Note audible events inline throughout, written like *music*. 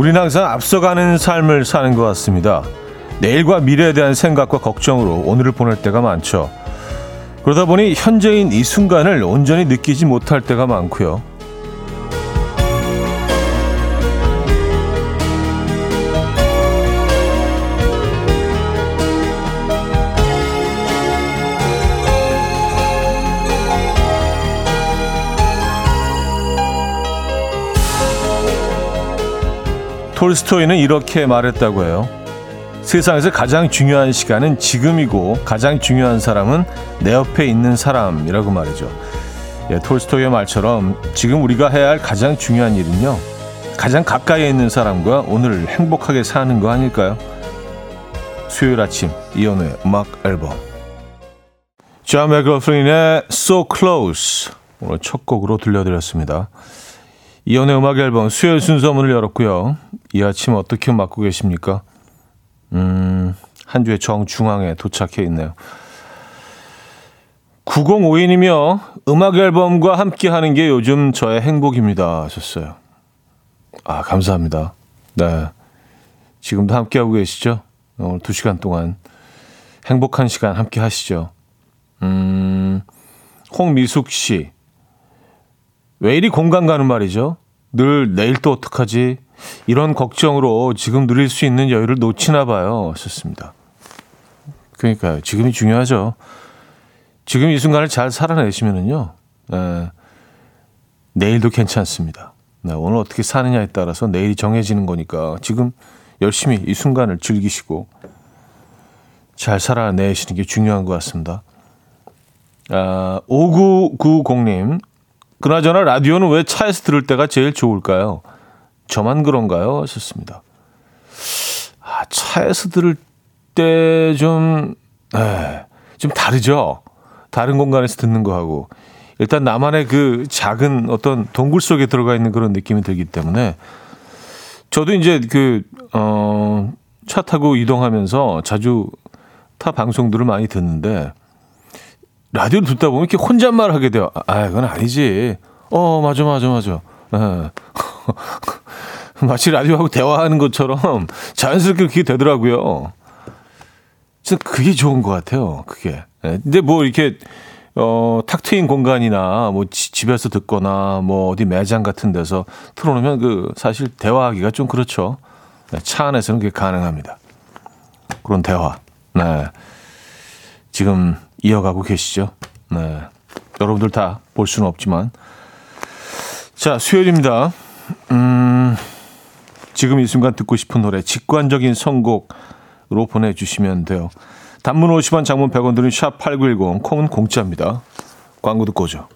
우리는 항상 앞서가는 삶을 사는 것 같습니다. 내일과 미래에 대한 생각과 걱정으로 오늘을 보낼 때가 많죠. 그러다 보니 현재인 이 순간을 온전히 느끼지 못할 때가 많고요. 톨스토이는 이렇게 말했다고 해요. 세상에서 가장 중요한 시간은 지금이고 가장 중요한 사람은 내 옆에 있는 사람이라고 말이죠. 예, 톨스토이의 말처럼 지금 우리가 해야 할 가장 중요한 일은요. 가장 가까이에 있는 사람과 오늘 행복하게 사는 거 아닐까요? 수요일 아침 이현우의 음악 앨범 존 맥러플린의 So Close 오늘 첫 곡으로 들려드렸습니다. 이연의 음악 앨범 수요일 순서 문을 열었고요. 이 아침 어떻게 맞고 계십니까? 음, 한 주의 정중앙에 도착해 있네요. 9052이며 음악 앨범과 함께 하는 게 요즘 저의 행복입니다. 하셨어요. 아, 감사합니다. 네. 지금도 함께하고 계시죠? 오늘 두 시간 동안 행복한 시간 함께 하시죠. 음, 홍미숙 씨. 왜 이리 공감 가는 말이죠? 늘 내일 또 어떡하지? 이런 걱정으로 지금 누릴 수 있는 여유를 놓치나 봐요. 썼습니다. 그러니까요. 지금이 중요하죠. 지금 이 순간을 잘 살아내시면은요. 네, 내일도 괜찮습니다. 네, 오늘 어떻게 사느냐에 따라서 내일이 정해지는 거니까 지금 열심히 이 순간을 즐기시고 잘 살아내시는 게 중요한 것 같습니다. 아, 5990님, 그나저나 라디오는 왜 차에서 들을 때가 제일 좋을까요? 저만 그런가요? 하셨습니다. 아, 차에서 들을 때 좀, 에, 좀 다르죠? 다른 공간에서 듣는 거하고. 일단 나만의 그 작은 어떤 동굴 속에 들어가 있는 그런 느낌이 들기 때문에 저도 이제 그, 어, 차 타고 이동하면서 자주 타 방송들을 많이 듣는데 라디오를 듣다 보면 이렇게 혼잣말 하게 돼요. 아, 그건 아니지. 어, 맞아, 맞아, 맞아. 네. *laughs* 마치 라디오하고 대화하는 것처럼 자연스럽게 그렇게 되더라고요. 진짜 그게 좋은 것 같아요. 그게. 네. 근데 뭐 이렇게 어, 탁 트인 공간이나 뭐 지, 집에서 듣거나 뭐 어디 매장 같은 데서 틀어놓으면 그 사실 대화하기가 좀 그렇죠. 네, 차 안에서는 그게 가능합니다. 그런 대화. 네. 지금 이어가고 계시죠. 네. 여러분들 다 볼 수는 없지만. 자, 수요일입니다. 음, 지금 이 순간 듣고 싶은 노래, 직관적인 선곡으로 보내주시면 돼요. 단문 50원, 장문 100원 드는 샵8910, 콩은 공짜입니다. 광고 듣고 오죠.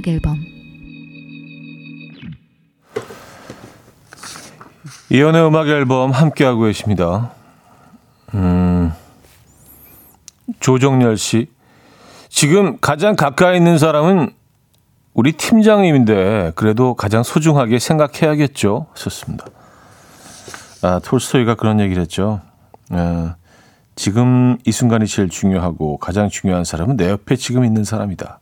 음악 앨범 이연의 음악 앨범 함께하고 계십니다. 음, 조정열 씨. 지금 가장 가까이 있는 사람은 우리 팀장님인데 그래도 가장 소중하게 생각해야겠죠. 좋습니다. 아, 톨스토이가 그런 얘기를 했죠. 아, 지금 이 순간이 제일 중요하고 가장 중요한 사람은 내 옆에 지금 있는 사람이다.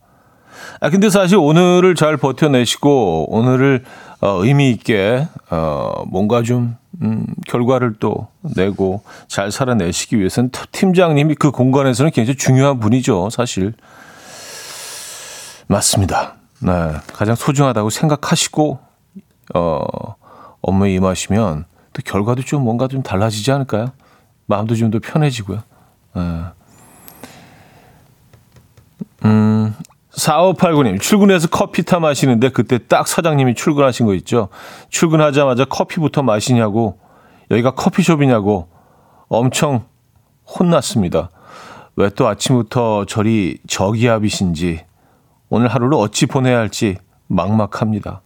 아, 근데 사실 오늘을 잘 버텨내시고 오늘을 어, 의미 있게 어, 뭔가 좀 음, 결과를 또 내고 잘 살아내시기 위해서는 팀장님이 그 공간에서는 굉장히 중요한 분이죠, 사실. 맞습니다. 네, 가장 소중하다고 생각하시고 어, 업무에 임하시면 또 결과도 좀 뭔가 좀 달라지지 않을까요? 마음도 좀 더 편해지고요. 네. 음, 4589님, 출근해서 커피 타 마시는데 그때 딱 사장님이 출근하신 거 있죠? 출근하자마자 커피부터 마시냐고, 여기가 커피숍이냐고 엄청 혼났습니다. 왜 또 아침부터 저리 저기압이신지, 오늘 하루를 어찌 보내야 할지 막막합니다.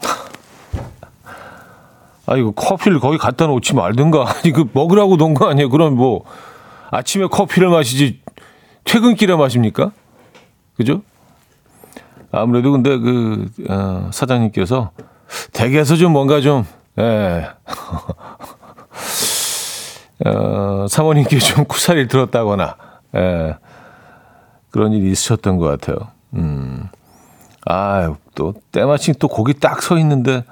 *laughs* 아, 이거 커피를 거기 갖다 놓지 말든가. *laughs* 이거 먹으라고 놓은 거 아니에요? 그럼 뭐, 아침에 커피를 마시지, 퇴근길에 마십니까? 그죠? 아무래도 근데 그, 어, 사장님께서 댁에서 좀 뭔가 좀, 예. *laughs* 어, 사모님께 좀 쿠사리를 들었다거나, 예. 그런 일이 있으셨던 것 같아요. 음. 아, 또, 때마침 또 거기 딱 서 있는데,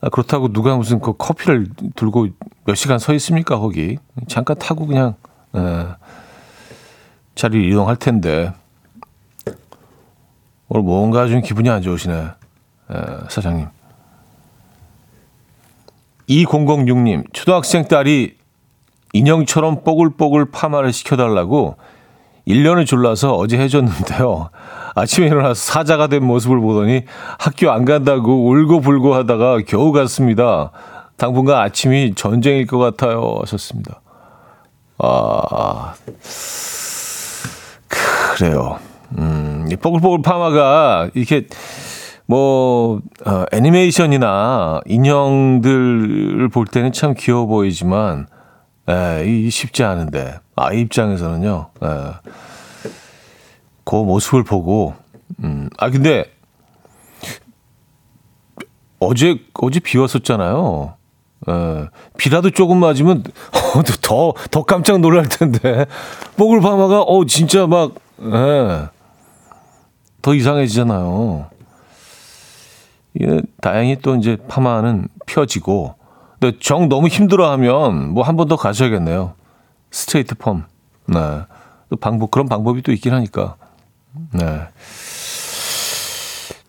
아, 그렇다고 누가 무슨 그 커피를 들고 몇 시간 서 있습니까, 거기. 잠깐 타고 그냥, 예. 자리 이동할 텐데. 오늘 뭔가 좀 기분이 안 좋으시네, 예, 사장님. 2006님, 초등학생 딸이 인형처럼 뽀글뽀글 파마를 시켜달라고 1년을 졸라서 어제 해줬는데요. 아침에 일어나서 사자가 된 모습을 보더니 학교 안 간다고 울고불고 하다가 겨우 갔습니다. 당분간 아침이 전쟁일 것 같아요. 하셨습니다. 아, 그래요. 음, 이 뽀글뽀글 파마가 이렇게 뭐 어, 애니메이션이나 인형들을 볼 때는 참 귀여워 보이지만 에, 이 쉽지 않은데. 아이 입장에서는요. 에, 그 모습을 보고 음, 아 근데 어제 어제 비 왔었잖아요. 에, 비라도 조금 맞으면 *laughs* 더더 더 깜짝 놀랄 텐데. 뽀글 파마가 어 진짜 막 에, 더 이상해지잖아요. 예, 다행히 또 이제 파마는 펴지고, 근데 정 너무 힘들어하면 뭐 한 번 더 가셔야겠네요. 스트레이트 펌. 네. 또 방법 그런 방법이 또 있긴 하니까. 네.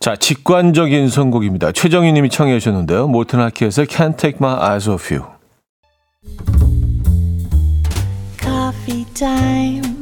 자, 직관적인 선곡입니다. 최정희 님이 청해 주셨는데요. 몰튼 하키에서 Can't Take My Eyes Off You. Coffee time.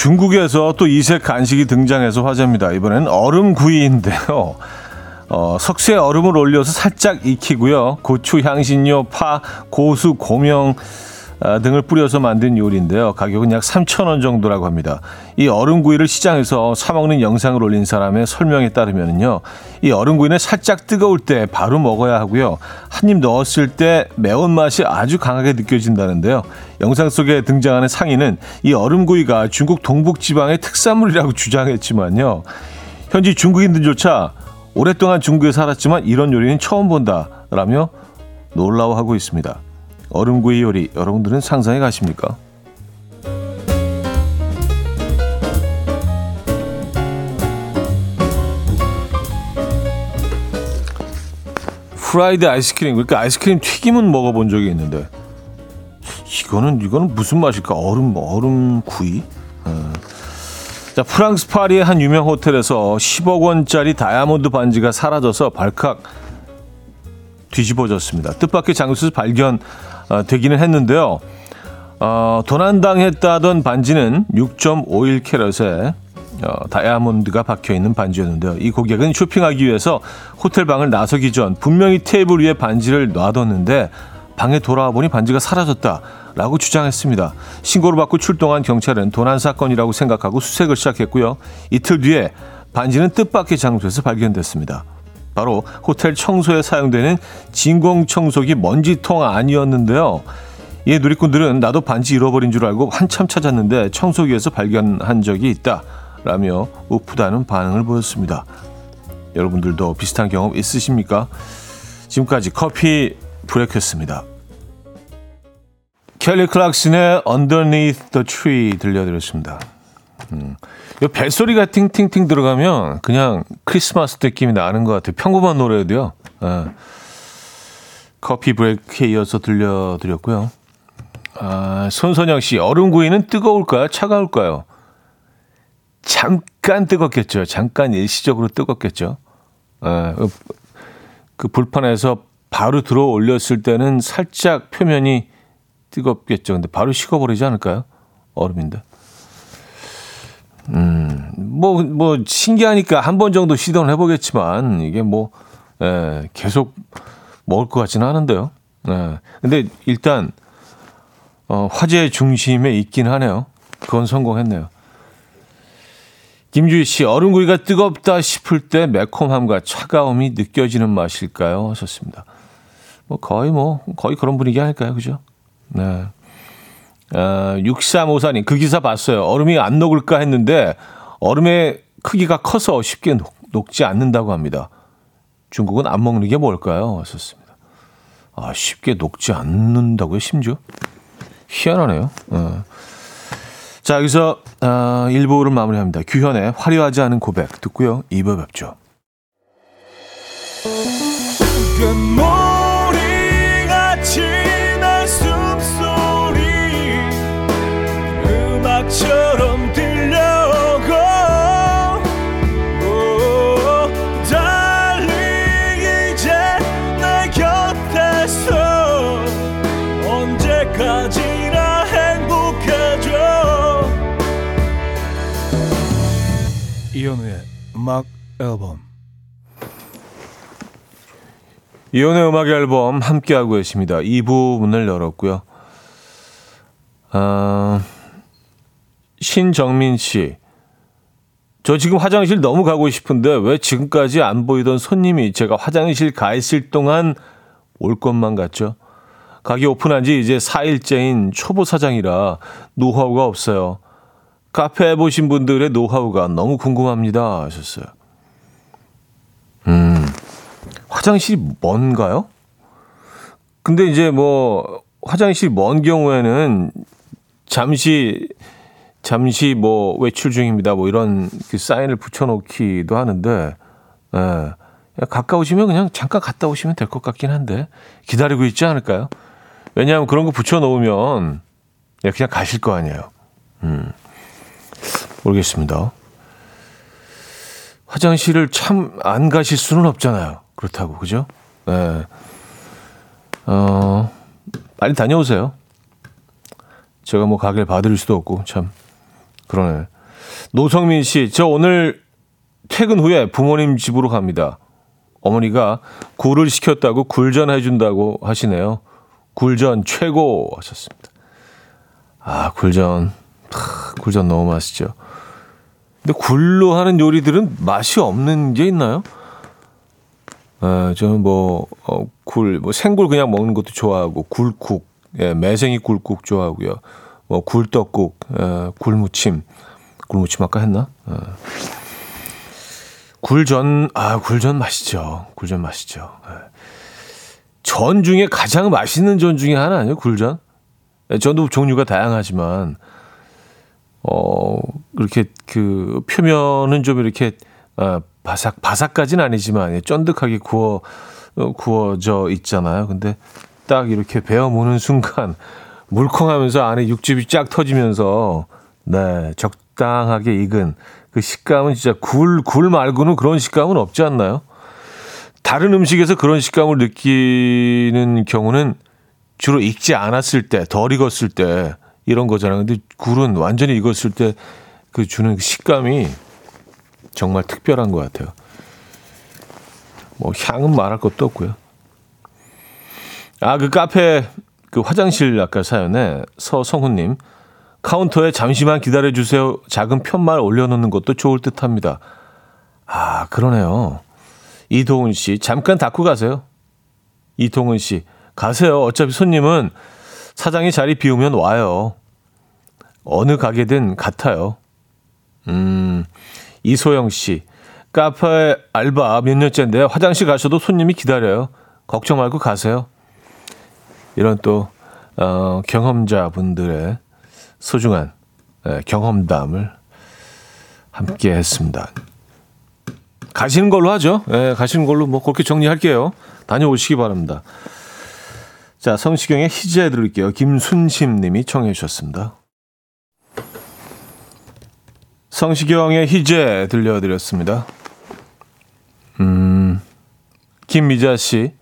중국에서 또 이색 간식이 등장해서 화제입니다. 이번엔 얼음 구이인데요. 어, 석쇠 얼음을 올려서 살짝 익히고요. 고추, 향신료, 파, 고수, 고명 아, 등을 뿌려서 만든 요리인데요. 가격은 약 3,000원 정도라고 합니다. 이 얼음구이를 시장에서 사 먹는 영상을 올린 사람의 설명에 따르면요. 이 얼음구이는 살짝 뜨거울 때 바로 먹어야 하고요. 한 입 넣었을 때 매운맛이 아주 강하게 느껴진다는데요. 영상 속에 등장하는 상인은 이 얼음구이가 중국 동북 지방의 특산물이라고 *laughs* 주장했지만요. 현지 중국인들조차 오랫동안 중국에 살았지만 이런 요리는 처음 본다라며 놀라워하고 있습니다. 얼음구이 요리 여러분들은 상상해 가십니까? 프라이드 아이스크림. 그러니까 아이스크림 튀김은 먹어본 적이 있는데 이거는 이거는 무슨 맛일까? 얼음 얼음 구이? 어. 자 프랑스 파리의 한 유명 호텔에서 10억 원짜리 다이아몬드 반지가 사라져서 발칵 뒤집어졌습니다. 뜻밖의 장소에서 발견. 어, 되기는 했는데요. 어, 도난당했다던 반지는 6.51캐럿의 어, 다이아몬드가 박혀 있는 반지였는데요. 이 고객은 쇼핑하기 위해서 호텔 방을 나서기 전 분명히 테이블 위에 반지를 놔뒀는데 방에 돌아와 보니 반지가 사라졌다라고 주장했습니다. 신고를 받고 출동한 경찰은 도난 사건이라고 생각하고 수색을 시작했고요. 이틀 뒤에 반지는 뜻밖의 장소에서 발견됐습니다. 바로 호텔 청소에 사용되는 진공 청소기 먼지통 아니었는데요. 이 누리꾼들은 나도 반지 잃어버린 줄 알고 한참 찾았는데 청소기에서 발견한 적이 있다. 라며 우프다는 반응을 보였습니다. 여러분들도 비슷한 경험 있으십니까? 지금까지 커피 브레이크였습니다. 켈리 클락슨의 Underneath the Tree 들려드렸습니다. 음. 이 벨소리가 팅팅팅 들어가면 그냥 크리스마스 느낌이 나는 것 같아요. 평범한 노래도요. 예. 커피 브레이크에 이어서 들려드렸고요. 아, 손선영 씨, 얼음구이는 뜨거울까요? 차가울까요? 잠깐 뜨겁겠죠. 잠깐 일시적으로 뜨겁겠죠. 예, 그 불판에서 바로 들어 올렸을 때는 살짝 표면이 뜨겁겠죠. 근데 바로 식어버리지 않을까요? 얼음인데. 음, 뭐, 뭐, 신기하니까 한 번 정도 시도는 해보겠지만, 이게 뭐, 예, 계속 먹을 것 같지는 않은데요. 예. 근데 일단, 어, 화제의 중심에 있긴 하네요. 그건 성공했네요. 김주희 씨, 얼음구이가 뜨겁다 싶을 때 매콤함과 차가움이 느껴지는 맛일까요? 하셨습니다. 뭐, 거의 뭐, 거의 그런 분위기 아닐까요? 그죠? 네. 아, 6354님, 그 기사 봤어요. 얼음이 안 녹을까 했는데, 얼음의 크기가 커서 쉽게 녹, 녹지 않는다고 합니다. 중국은 안 먹는 게 뭘까요? 하셨습니다. 아, 쉽게 녹지 않는다고요, 심지어? 희한하네요. 어. 자, 여기서 어, 1부를 마무리합니다. 규현의 화려하지 않은 고백 듣고요. 2부 뵙죠. 음악 앨범 이현우의 음악 앨범 함께하고 계십니다. 2부 문을 열었고요. 아, 신정민 씨. 저 지금 화장실 너무 가고 싶은데 왜 지금까지 안 보이던 손님이 제가 화장실 가 있을 동안 올 것만 같죠? 가게 오픈한 지 이제 4일째인 초보 사장이라 노하우가 없어요. 카페 해보신 분들의 노하우가 너무 궁금합니다. 하셨어요. 음, 화장실이 먼가요? 근데 이제 뭐, 화장실 먼 경우에는 잠시, 잠시 뭐 외출 중입니다. 뭐 이런 그 사인을 붙여놓기도 하는데, 예. 가까우시면 그냥 잠깐 갔다 오시면 될 것 같긴 한데, 기다리고 있지 않을까요? 왜냐하면 그런 거 붙여놓으면 그냥 가실 거 아니에요. 음. 모르겠습니다. 화장실을 참 안 가실 수는 없잖아요. 그렇다고, 그죠? 네. 어, 빨리 다녀오세요. 제가 뭐 가게를 봐드릴 수도 없고, 참. 그러네. 노성민 씨, 저 오늘 퇴근 후에 부모님 집으로 갑니다. 어머니가 굴을 시켰다고 굴전 해준다고 하시네요. 굴전 최고 하셨습니다. 아, 굴전. 하, 굴전 너무 맛있죠. 근데 굴로 하는 요리들은 맛이 없는 게 있나요? 아, 저는 뭐, 어, 굴, 뭐 생굴 그냥 먹는 것도 좋아하고, 굴국, 예, 매생이 굴국 좋아하고요. 뭐, 굴떡국, 예, 굴무침. 굴무침 아까 했나? 예. 굴전, 아, 굴전 맛있죠. 굴전 맛있죠. 예. 전 중에 가장 맛있는 전 중에 하나 아니에요, 굴전? 예, 전도 종류가 다양하지만, 어, 그렇게 그 표면은 좀 이렇게 어, 바삭 바삭까지는 아니지만 쫀득하게 구워 어, 구워져 있잖아요. 근데 딱 이렇게 베어 무는 순간 물컹하면서 안에 육즙이 쫙 터지면서 네 적당하게 익은 그 식감은 진짜 굴 굴 말고는 그런 식감은 없지 않나요? 다른 음식에서 그런 식감을 느끼는 경우는 주로 익지 않았을 때, 덜 익었을 때 이런 거잖아요. 근데 굴은 완전히 익었을 때 그 주는 그 식감이 정말 특별한 것 같아요. 뭐 향은 말할 것도 없고요. 아, 그 카페 그 화장실 아까 사연에 서성훈님 카운터에 잠시만 기다려 주세요. 작은 편말 올려놓는 것도 좋을 듯합니다. 아, 그러네요. 이동훈 씨 잠깐 닫고 가세요. 이동훈 씨 가세요. 어차피 손님은 사장이 자리 비우면 와요. 어느 가게든 같아요. 음, 이소영 씨. 카페 알바 몇 년째인데 화장실 가셔도 손님이 기다려요. 걱정 말고 가세요. 이런 또, 어, 경험자분들의 소중한 예, 경험담을 함께 했습니다. 가시는 걸로 하죠. 예, 가시는 걸로 뭐 그렇게 정리할게요. 다녀오시기 바랍니다. 자, 성시경의 희재 들을게요. 김순심 님이 청해 주셨습니다. 성시경의 희재 들려드렸습니다. 음, 김미자 씨.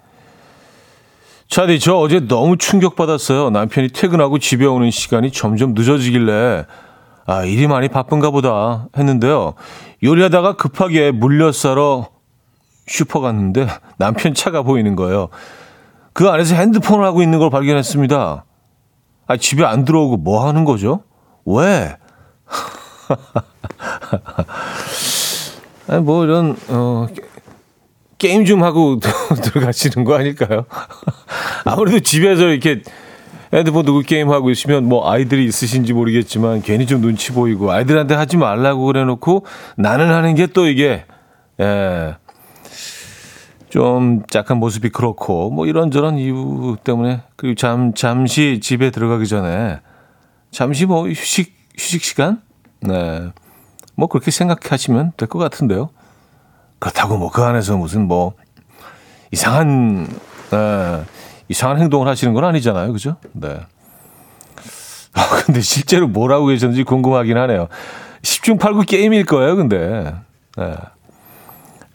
차디, 저 어제 너무 충격받았어요. 남편이 퇴근하고 집에 오는 시간이 점점 늦어지길래, 아, 일이 많이 바쁜가 보다 했는데요. 요리하다가 급하게 물엿 사러 슈퍼 갔는데 남편 차가 보이는 거예요. 그 안에서 핸드폰을 하고 있는 걸 발견했습니다. 아, 집에 안 들어오고 뭐 하는 거죠? 왜? *laughs* 아니, 뭐 이런, 어, 게임 좀 하고 *laughs* 들어가시는 거 아닐까요? *laughs* 아무래도 집에서 이렇게 핸드폰 두고 게임하고 있으면 뭐 아이들이 있으신지 모르겠지만 괜히 좀 눈치 보이고 아이들한테 하지 말라고 그래 놓고 나는 하는 게 또 이게, 예, 좀 약간 모습이 그렇고 뭐 이런저런 이유 때문에 그리고 잠, 잠시 집에 들어가기 전에 잠시 뭐 휴식, 휴식 시간? 네. 뭐 그렇게 생각하시면 될 것 같은데요. 그렇다고 뭐 그 안에서 무슨 뭐 이상한 네, 이상한 행동을 하시는 건 아니잖아요, 그죠? 네. 아, 근데 실제로 뭘 하고 계셨는지 궁금하긴 하네요. 10중 8구 게임일 거예요, 근데. 네.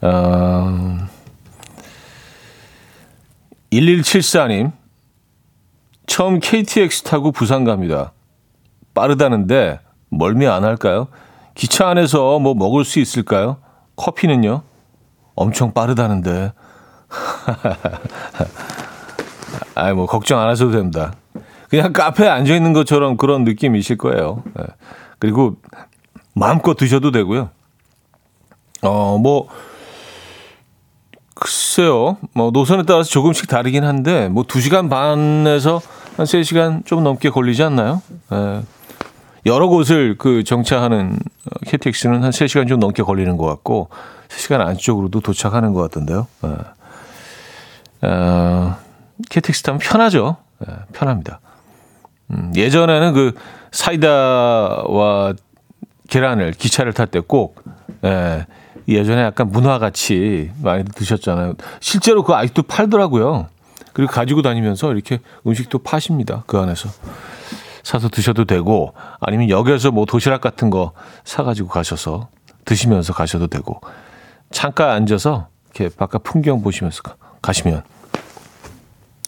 어, 1174님, 처음 KTX 타고 부산 갑니다. 빠르다는데 멀미 안 할까요? 기차 안에서 뭐 먹을 수 있을까요? 커피는요? 엄청 빠르다는데. *laughs* 아이, 뭐, 걱정 안 하셔도 됩니다. 그냥 카페에 앉아 있는 것처럼 그런 느낌이실 거예요. 네. 그리고 마음껏 드셔도 되고요. 어, 뭐, 글쎄요. 뭐, 노선에 따라서 조금씩 다르긴 한데, 뭐, 2시간 반에서 한 3시간 좀 넘게 걸리지 않나요? 네. 여러 곳을 그 정차하는 KTX는 한 3시간 좀 넘게 걸리는 것 같고, 3시간 안쪽으로도 도착하는 것 같던데요. 네. 어, KTX 타면 편하죠. 네, 편합니다. 음, 예전에는 그 사이다와 계란을 기차를 탈 때 꼭, 예, 예전에 약간 문화같이 많이 드셨잖아요. 실제로 그 아직도 팔더라고요. 그리고 가지고 다니면서 이렇게 음식도 파십니다. 그 안에서. 사서 드셔도 되고, 아니면 역에서 뭐 도시락 같은 거 사가지고 가셔서 드시면서 가셔도 되고, 창가에 앉아서 이렇게 바깥 풍경 보시면서 가시면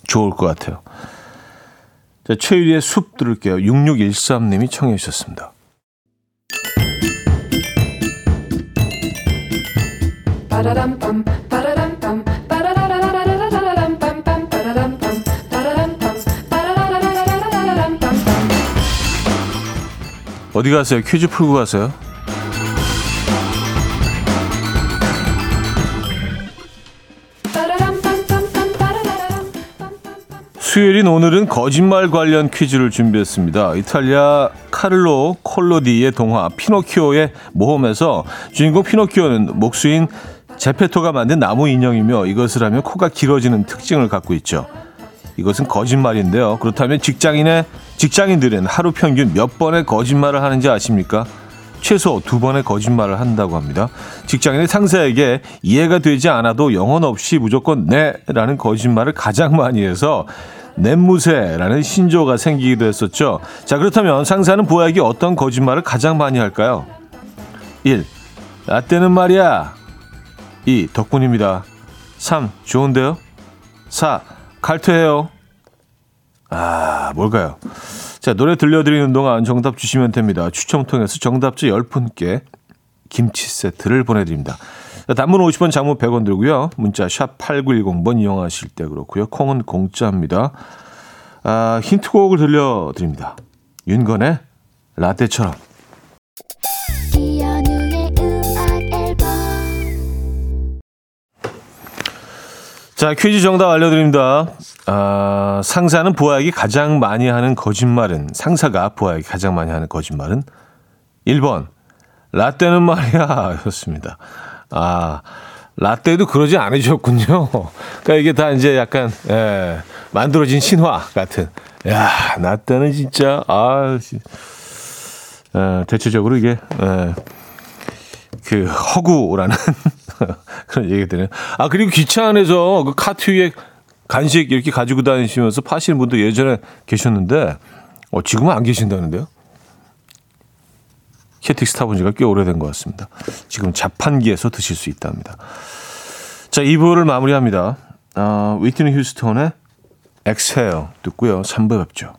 좋을 것 같아요. 자, 최유리의 숲 들을게요. 6613님이 청해 주셨습니다. 어디 가세요? 퀴즈 풀고 가세요? 수요일인 오늘은 거짓말 관련 퀴즈를 준비했습니다. 이탈리아 카를로 콜로디의 동화 피노키오의 모험에서 주인공 피노키오는 목수인 제페토가 만든 나무 인형이며 이것을 하면 코가 길어지는 특징을 갖고 있죠. 이것은 거짓말인데요. 그렇다면 직장인의 직장인들은 하루 평균 몇 번의 거짓말을 하는지 아십니까? 최소 두 번의 거짓말을 한다고 합니다. 직장인의 상사에게 이해가 되지 않아도 영혼 없이 무조건 네라는 거짓말을 가장 많이 해서 넷무새라는 신조가 생기기도 했었죠. 자, 그렇다면 상사는 보약이 어떤 거짓말을 가장 많이 할까요? 1. 라떼는 말이야. 2. 덕분입니다. 3. 좋은데요? 4. 칼퇴해요. 아, 뭘까요? 자, 노래 들려드리는 동안 정답 주시면 됩니다. 추첨 통해서 정답자 10분께 김치 세트를 보내드립니다. 단문 50원, 장문 100원 들고요. 문자 샵 8910번 이용하실 때 그렇고요. 콩은 공짜입니다. 아, 힌트곡을 들려드립니다. 윤건의 라떼처럼. 자, 퀴즈 정답 알려드립니다. 아, 상사는 부하에게 가장 많이 하는 거짓말은, 상사가 부하에게 가장 많이 하는 거짓말은 1번, 라떼는 말이야. 였습니다. 아, 라떼도 그러지 않으셨군요. 그러니까 이게 다 이제 약간, 예, 만들어진 신화 같은. 야, 라떼는 진짜, 아, 예, 대체적으로 이게, 예, 그, 허구라는 *laughs* 그런 얘기 드네요. 아, 그리고 기차 안에서 그 카트 위에 간식 이렇게 가지고 다니시면서 파시는 분도 예전에 계셨는데, 어, 지금은 안 계신다는데요? KTX 타본 지가 꽤 오래된 것 같습니다. 지금 자판기에서 드실 수 있답니다. 자, 2부를 마무리합니다. 어, 위트니 휴스톤의 엑스헤어 듣고요. 3부 뵙죠.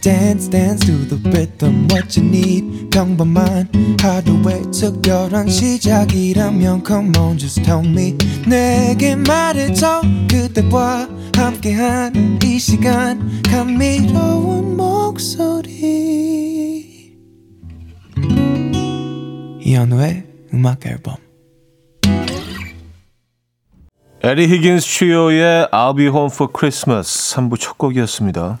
Dance, dance to the rhythm. What you need, 평범한 하루의 특별한 시작이라면 Come on, just tell me. 내게 말해줘. 그대와 함께한 이 시간. 감미로운 목소리. 이현우의 음악 앨범. 에리 히긴스 추요의 I'll Be Home for Christmas 3부 첫 곡이었습니다.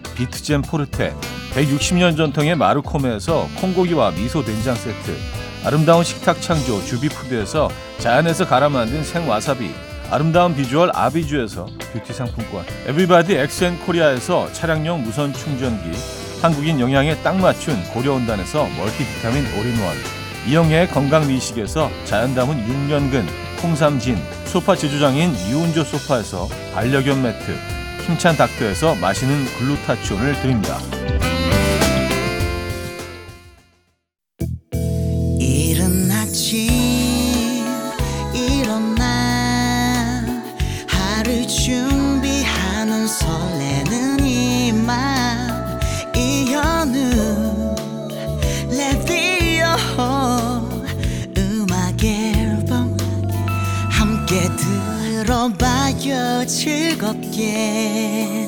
비트젠 포르테, 160년 전통의 마루코메에서 콩고기와 미소 된장 세트, 아름다운 식탁 창조 주비푸드에서 자연에서 갈아 만든 생와사비, 아름다운 비주얼 아비주에서 뷰티 상품권, 에브리바디 엑센코리아에서 차량용 무선 충전기, 한국인 영양에 딱 맞춘 고려은단에서 멀티비타민 올인원, 이영애의 건강미식에서 자연 담은 6년근 홍삼진 소파 제조장인 이운조 소파에서 반려견 매트 힘찬 닥터에서 마시는 글루타치온을 드립니다. 들어봐요 즐 겁게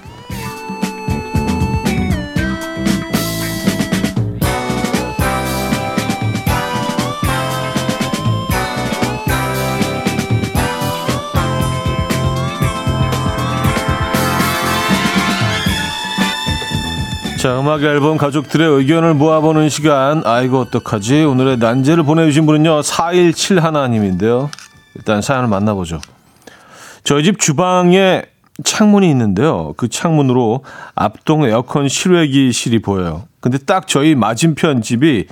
자, 음악 앨범 가족들의 의견을 모아보는 시간. 아이고, 어떡하지? 오늘의 난제를 보내주신 분은요, 4171님인데요. 일단 사연을 만나보죠. 저희 집 주방에 창문이 있는데요. 그 창문으로 앞동 에어컨 실외기실이 보여요. 근데 딱 저희 맞은편 집이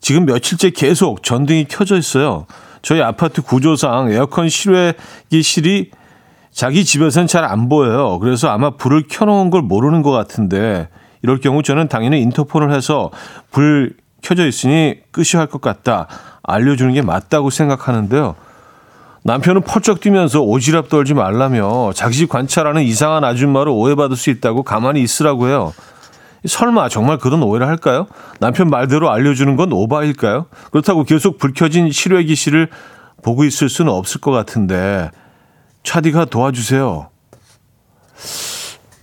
지금 며칠째 계속 전등이 켜져 있어요. 저희 아파트 구조상 에어컨 실외기실이 자기 집에서는 잘 안 보여요. 그래서 아마 불을 켜놓은 걸 모르는 것 같은데 이럴 경우 저는 당연히 인터폰을 해서 불 켜져 있으니 끄시 할것 같다. 알려주는 게 맞다고 생각하는데요. 남편은 펄쩍 뛰면서 오지랖 떨지 말라며 자기 집 관찰하는 이상한 아줌마로 오해받을 수 있다고 가만히 있으라고 해요. 설마 정말 그런 오해를 할까요? 남편 말대로 알려주는 건 오바일까요? 그렇다고 계속 불 켜진 실외기 씨를 보고 있을 수는 없을 것 같은데 차디가 도와주세요.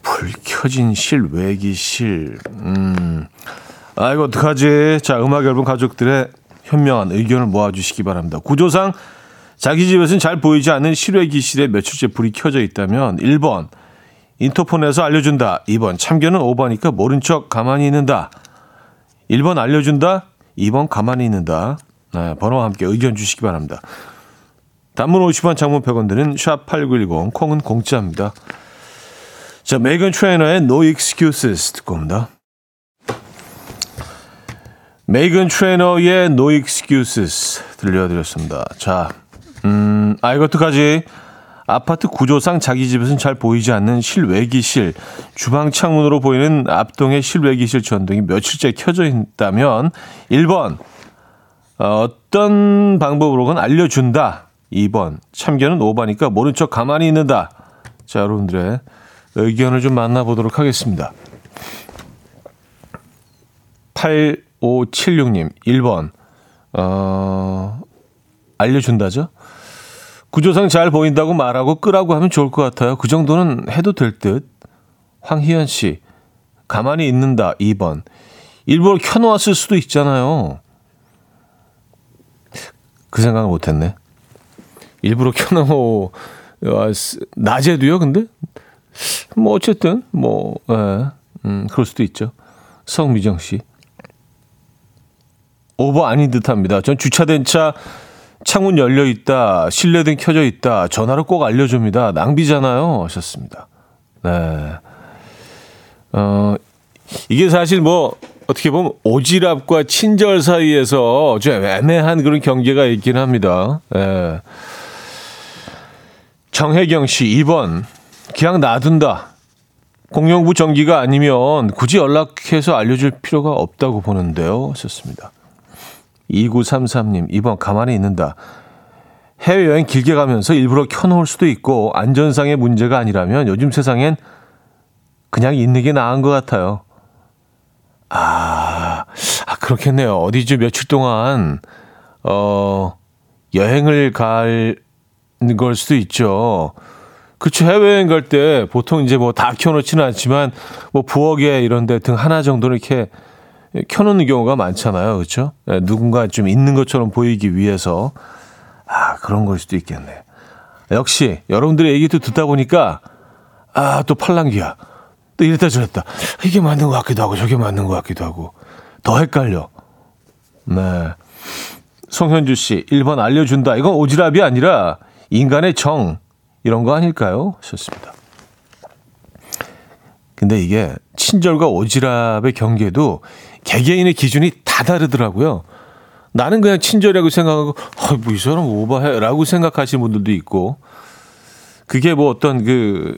불 켜진 실외기실. 음. 아, 이거 어떡하지? 자, 음악 앨범 가족들의 현명한 의견을 모아주시기 바랍니다. 구조상 자기 집에서는 잘 보이지 않는 실외기실에 며칠째 불이 켜져 있다면 1번 인터폰에서 알려준다. 2번 참견은 오버니까 모른 척 가만히 있는다. 1번 알려준다. 2번 가만히 있는다. 네, 번호와 함께 의견 주시기 바랍니다. 단문 50원 장문 100원 드는 샵8910 콩은 공짜입니다. 자, 메이건 트레이너의 No Excuses 듣고 옵니다. 메이건 트레이너의 No Excuses 들려드렸습니다. 자, 음, 아, 어떡하지? 아파트 구조상 자기 집에서는 잘 보이지 않는 실외기실, 주방 창문으로 보이는 앞동의 실외기실 전등이 며칠째 켜져 있다면 1번 어, 어떤 방법으로건 알려준다. 2번. 참견은 오바니까 모른 척 가만히 있는다. 자, 여러분들의 의견을 좀 만나보도록 하겠습니다. 8576님, 1번. 어, 알려준다죠? 구조상 잘 보인다고 말하고 끄라고 하면 좋을 것 같아요. 그 정도는 해도 될 듯. 황희연 씨, 가만히 있는다. 2번. 일부러 켜놓았을 수도 있잖아요. 그 생각을 못했네. 일부러 켜놓고, 낮에도요, 근데? 뭐, 어쨌든, 뭐, 예, 음, 그럴 수도 있죠. 성미정 씨. 오버 아닌 듯 합니다. 전 주차된 차 창문 열려 있다, 실내등 켜져 있다, 전화로 꼭 알려줍니다. 낭비잖아요. 하셨습니다. 네. 어, 이게 사실 뭐, 어떻게 보면 오지랖과 친절 사이에서 좀 애매한 그런 경계가 있긴 합니다. 네. 정혜경 씨, 2번. 그냥 놔둔다. 공용부 전기가 아니면 굳이 연락해서 알려줄 필요가 없다고 보는데요. 하셨습니다. 2933님, 이번 가만히 있는다. 해외여행 길게 가면서 일부러 켜놓을 수도 있고, 안전상의 문제가 아니라면 요즘 세상엔 그냥 있는 게 나은 것 같아요. 아, 아 그렇겠네요. 어디 좀 며칠 동안, 어, 여행을 갈 걸 수도 있죠. 그렇죠. 해외여행 갈 때 보통 이제 뭐 다 켜놓지는 않지만 뭐 부엌에 이런 데 등 하나 정도는 이렇게 켜놓는 경우가 많잖아요. 그렇죠? 네, 누군가 좀 있는 것처럼 보이기 위해서 아 그런 걸 수도 있겠네. 역시 여러분들의 얘기도 듣다 보니까 아 또 팔랑귀야. 또 이랬다 저랬다. 이게 맞는 것 같기도 하고 저게 맞는 것 같기도 하고 더 헷갈려. 네. 송현주 씨 1번 알려준다. 이건 오지랖이 아니라 인간의 정 이런 거 아닐까요? 하셨습니다. 근데 이게 친절과 오지랖의 경계도 개개인의 기준이 다 다르더라고요. 나는 그냥 친절하고 생각하고, 어, 뭐이 사람 오버해. 라고 생각하시는 분들도 있고, 그게 뭐 어떤 그,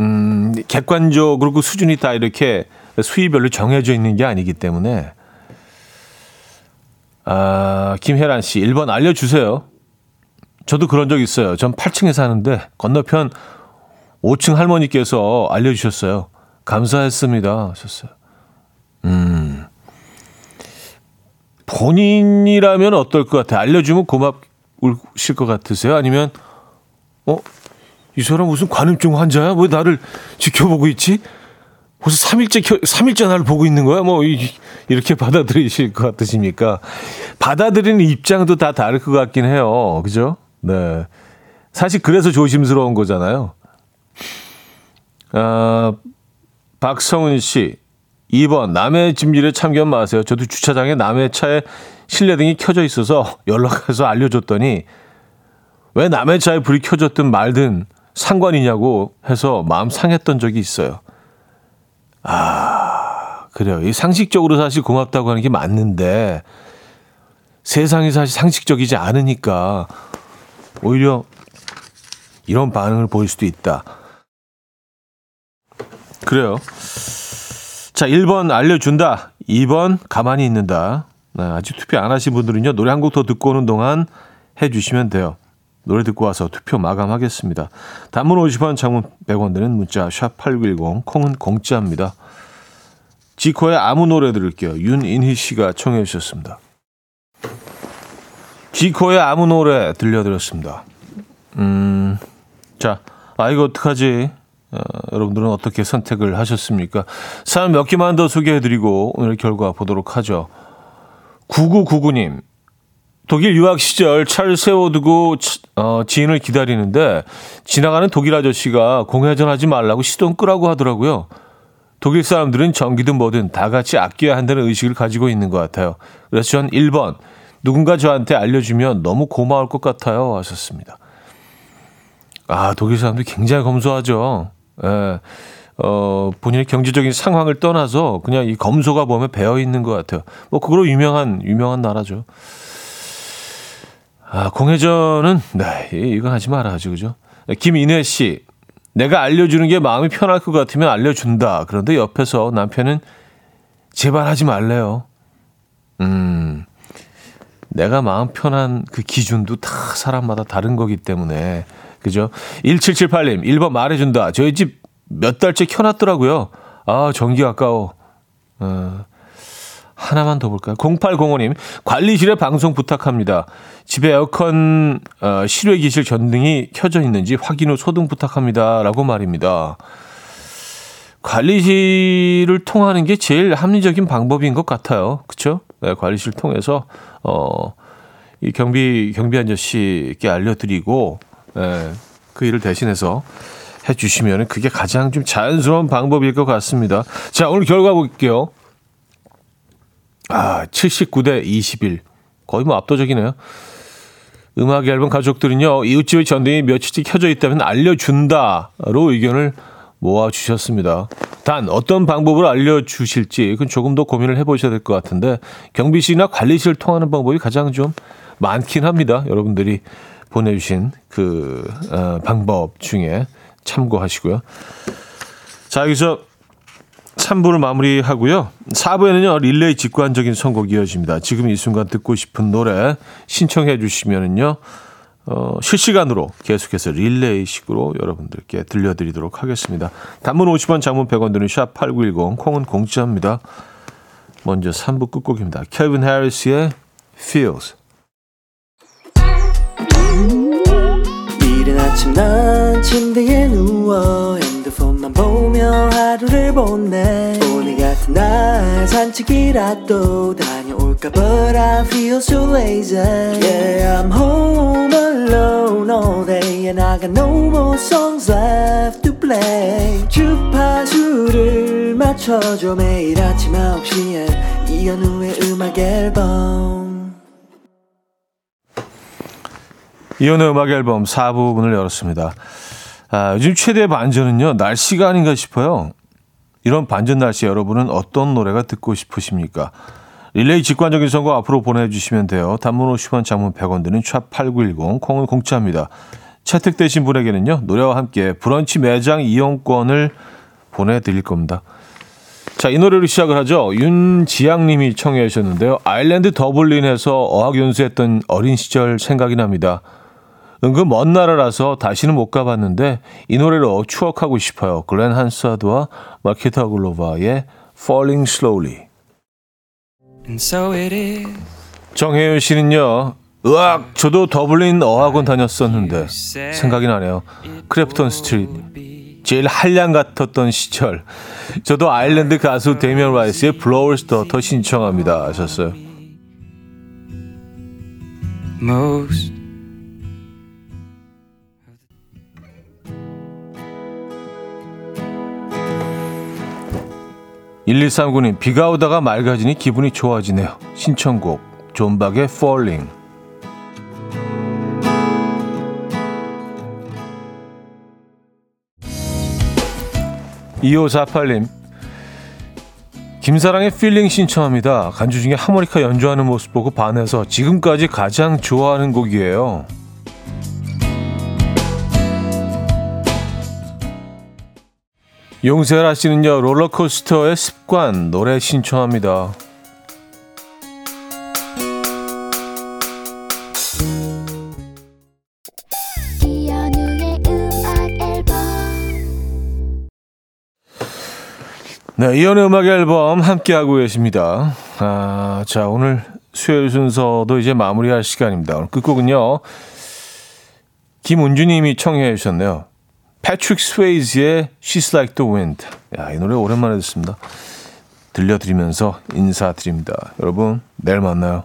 음, 객관적으로 그 수준이 다 이렇게 수위별로 정해져 있는 게 아니기 때문에, 아, 김혜란 씨, 1번 알려주세요. 저도 그런 적 있어요. 전 8층에 사는데 건너편 5층 할머니께서 알려주셨어요. 감사했습니다. 하셨어요. 음. 본인이라면 어떨 것 같아요? 알려주면 고맙실 것 같으세요? 아니면, 어? 이 사람 무슨 관음증 환자야? 왜 나를 지켜보고 있지? 벌써 3일째, 3일째 나를 보고 있는 거야? 뭐, 이렇게 받아들이실 것 같으십니까? 받아들이는 입장도 다 다를 것 같긴 해요. 그죠? 네. 사실 그래서 조심스러운 거잖아요. 아, 박성은 씨. 2번 남의 집 일에 참견 마세요. 저도 주차장에 남의 차에 실내등이 켜져 있어서 *laughs* 연락해서 알려줬더니 왜 남의 차에 불이 켜졌든 말든 상관이냐고 해서 마음 상했던 적이 있어요. 아, 그래요. 이 상식적으로 사실 고맙다고 하는 게 맞는데 세상이 사실 상식적이지 않으니까 오히려 이런 반응을 보일 수도 있다. 그래요. 자, 1번 알려준다. 2번 가만히 있는다. 네, 아직 투표 안 하신 분들은요, 노래 한 곡 더 듣고 오는 동안 해주시면 돼요. 노래 듣고 와서 투표 마감하겠습니다. 단문 50원, 장문 100원 되는 문자, 샵 8910, 콩은 공짜입니다. 지코의 아무 노래 들을게요. 윤인희 씨가 청해 주셨습니다. 지코의 아무 노래 들려드렸습니다. 음, 자, 아, 이거 어떡하지? 어, 여러분들은 어떻게 선택을 하셨습니까? 사연 몇 개만 더 소개해드리고 오늘 결과 보도록 하죠. 9999님, 독일 유학 시절 차를 세워두고 어, 지인을 기다리는데 지나가는 독일 아저씨가 공회전 하지 말라고 시동 끄라고 하더라고요. 독일 사람들은 전기든 뭐든 다 같이 아껴야 한다는 의식을 가지고 있는 것 같아요. 그래서 전 1번, 누군가 저한테 알려주면 너무 고마울 것 같아요. 하셨습니다. 아, 독일 사람들이 굉장히 검소하죠. 예. 어, 본인의 경제적인 상황을 떠나서 그냥 이 검소가 몸에 배어 있는 것 같아요. 뭐, 그거로 유명한, 유명한 나라죠. 아, 공회전은, 네, 이건 하지 말아야죠. 그죠? 김인혜 씨. 내가 알려주는 게 마음이 편할 것 같으면 알려준다. 그런데 옆에서 남편은 제발 하지 말래요. 음, 내가 마음 편한 그 기준도 다 사람마다 다른 거기 때문에. 그죠? 1778님, 1번 말해준다. 저희 집 몇 달째 켜놨더라고요. 아, 전기 아까워. 어, 하나만 더 볼까요? 0805님, 관리실에 방송 부탁합니다. 집에 에어컨, 어, 실외기실 전등이 켜져 있는지 확인 후 소등 부탁합니다. 라고 말입니다. 관리실을 통하는 게 제일 합리적인 방법인 것 같아요. 그쵸? 네, 관리실 통해서, 어, 이 경비, 경비 아저씨께 알려드리고, 네, 그 일을 대신해서 해주시면 그게 가장 좀 자연스러운 방법일 것 같습니다. 자, 오늘 결과 볼게요. 아, 79대 21. 거의 뭐 압도적이네요. 음악 앨범 가족들은요, 이웃집의 전등이 며칠째 켜져 있다면 알려준다로 의견을 모아 주셨습니다. 단, 어떤 방법으로 알려주실지, 그건 조금 더 고민을 해보셔야 될 것 같은데, 경비실이나 관리실 통하는 방법이 가장 좀 많긴 합니다. 여러분들이 보내주신 그, 어, 방법 중에 참고하시고요. 자, 여기서 3부를 마무리하고요. 4부에는요, 릴레이 직관적인 선곡 이어집니다. 지금 이 순간 듣고 싶은 노래 신청해 주시면은요, 어, 실시간으로 계속해서 릴레이식으로 여러분들께 들려드리도록 하겠습니다. 단문 50원, 장문 100원 드는 샵8910, 콩은 공짜입니다. 먼저 3부 끝곡입니다. 케빈 해리스의 Feels. 이른 아침 난 침대에 누워 핸드폰만 보며 하루를 보내 날 산책이라도 다녀올까? But I feel so lazy. Yeah I'm home alone all day And I got no more songs left to play. 주파수를 맞춰줘. 매일 아침 9시에 이현우의 음악 앨범. 이혼의 음악 앨범 4부 문을 열었습니다. 아, 요즘 최대 반전은요, 날씨가 아닌가 싶어요. 이런 반전 날씨 여러분은 어떤 노래가 듣고 싶으십니까? 릴레이 직관적인 선거 앞으로 보내주시면 돼요. 단문 50원, 장문 100원 드는 샵8910, 콩은 공짜입니다. 채택되신 분에게는요, 노래와 함께 브런치 매장 이용권을 보내드릴 겁니다. 자, 이 노래로 시작을 하죠. 윤지양 님이 청해 주셨는데요. 아일랜드 더블린에서 어학 연수했던 어린 시절 생각이 납니다. 은근 먼 나라라서 다시는 못 가봤는데 이 노래로 추억하고 싶어요. 글렌 한사드와 마키타 글로바의 Falling Slowly. So. 정혜윤 씨는요. 으악, 저도 더블린 어학원 다녔었는데 생각이 나네요. 그래프톤 스트리트. 제일 한량 같았던 시절. 저도 아일랜드 가수 데미안 라이스의 Blower's Daughter 신청합니다. 하셨어요. Most 1139님, 비가 오다가 맑아지니 기분이 좋아지네요. 신청곡, 존박의 Falling. 2548님, 김사랑의 Feeling 신청합니다. 간주 중에 하모니카 연주하는 모습 보고 반해서 지금까지 가장 좋아하는 곡이에요. 용세라 씨는요, 롤러코스터의 습관 노래 신청합니다. 네, 이연의 음악 앨범 함께하고 계십니다. 아, 자, 오늘 수요일 순서도 이제 마무리할 시간입니다. 오늘 끝곡은요, 김은주님이 청해 주셨네요. 패트릭 스웨이즈의 She's Like the Wind. 야, 이 노래 오랜만에 듣습니다. 들려드리면서 인사드립니다. 여러분, 내일 만나요.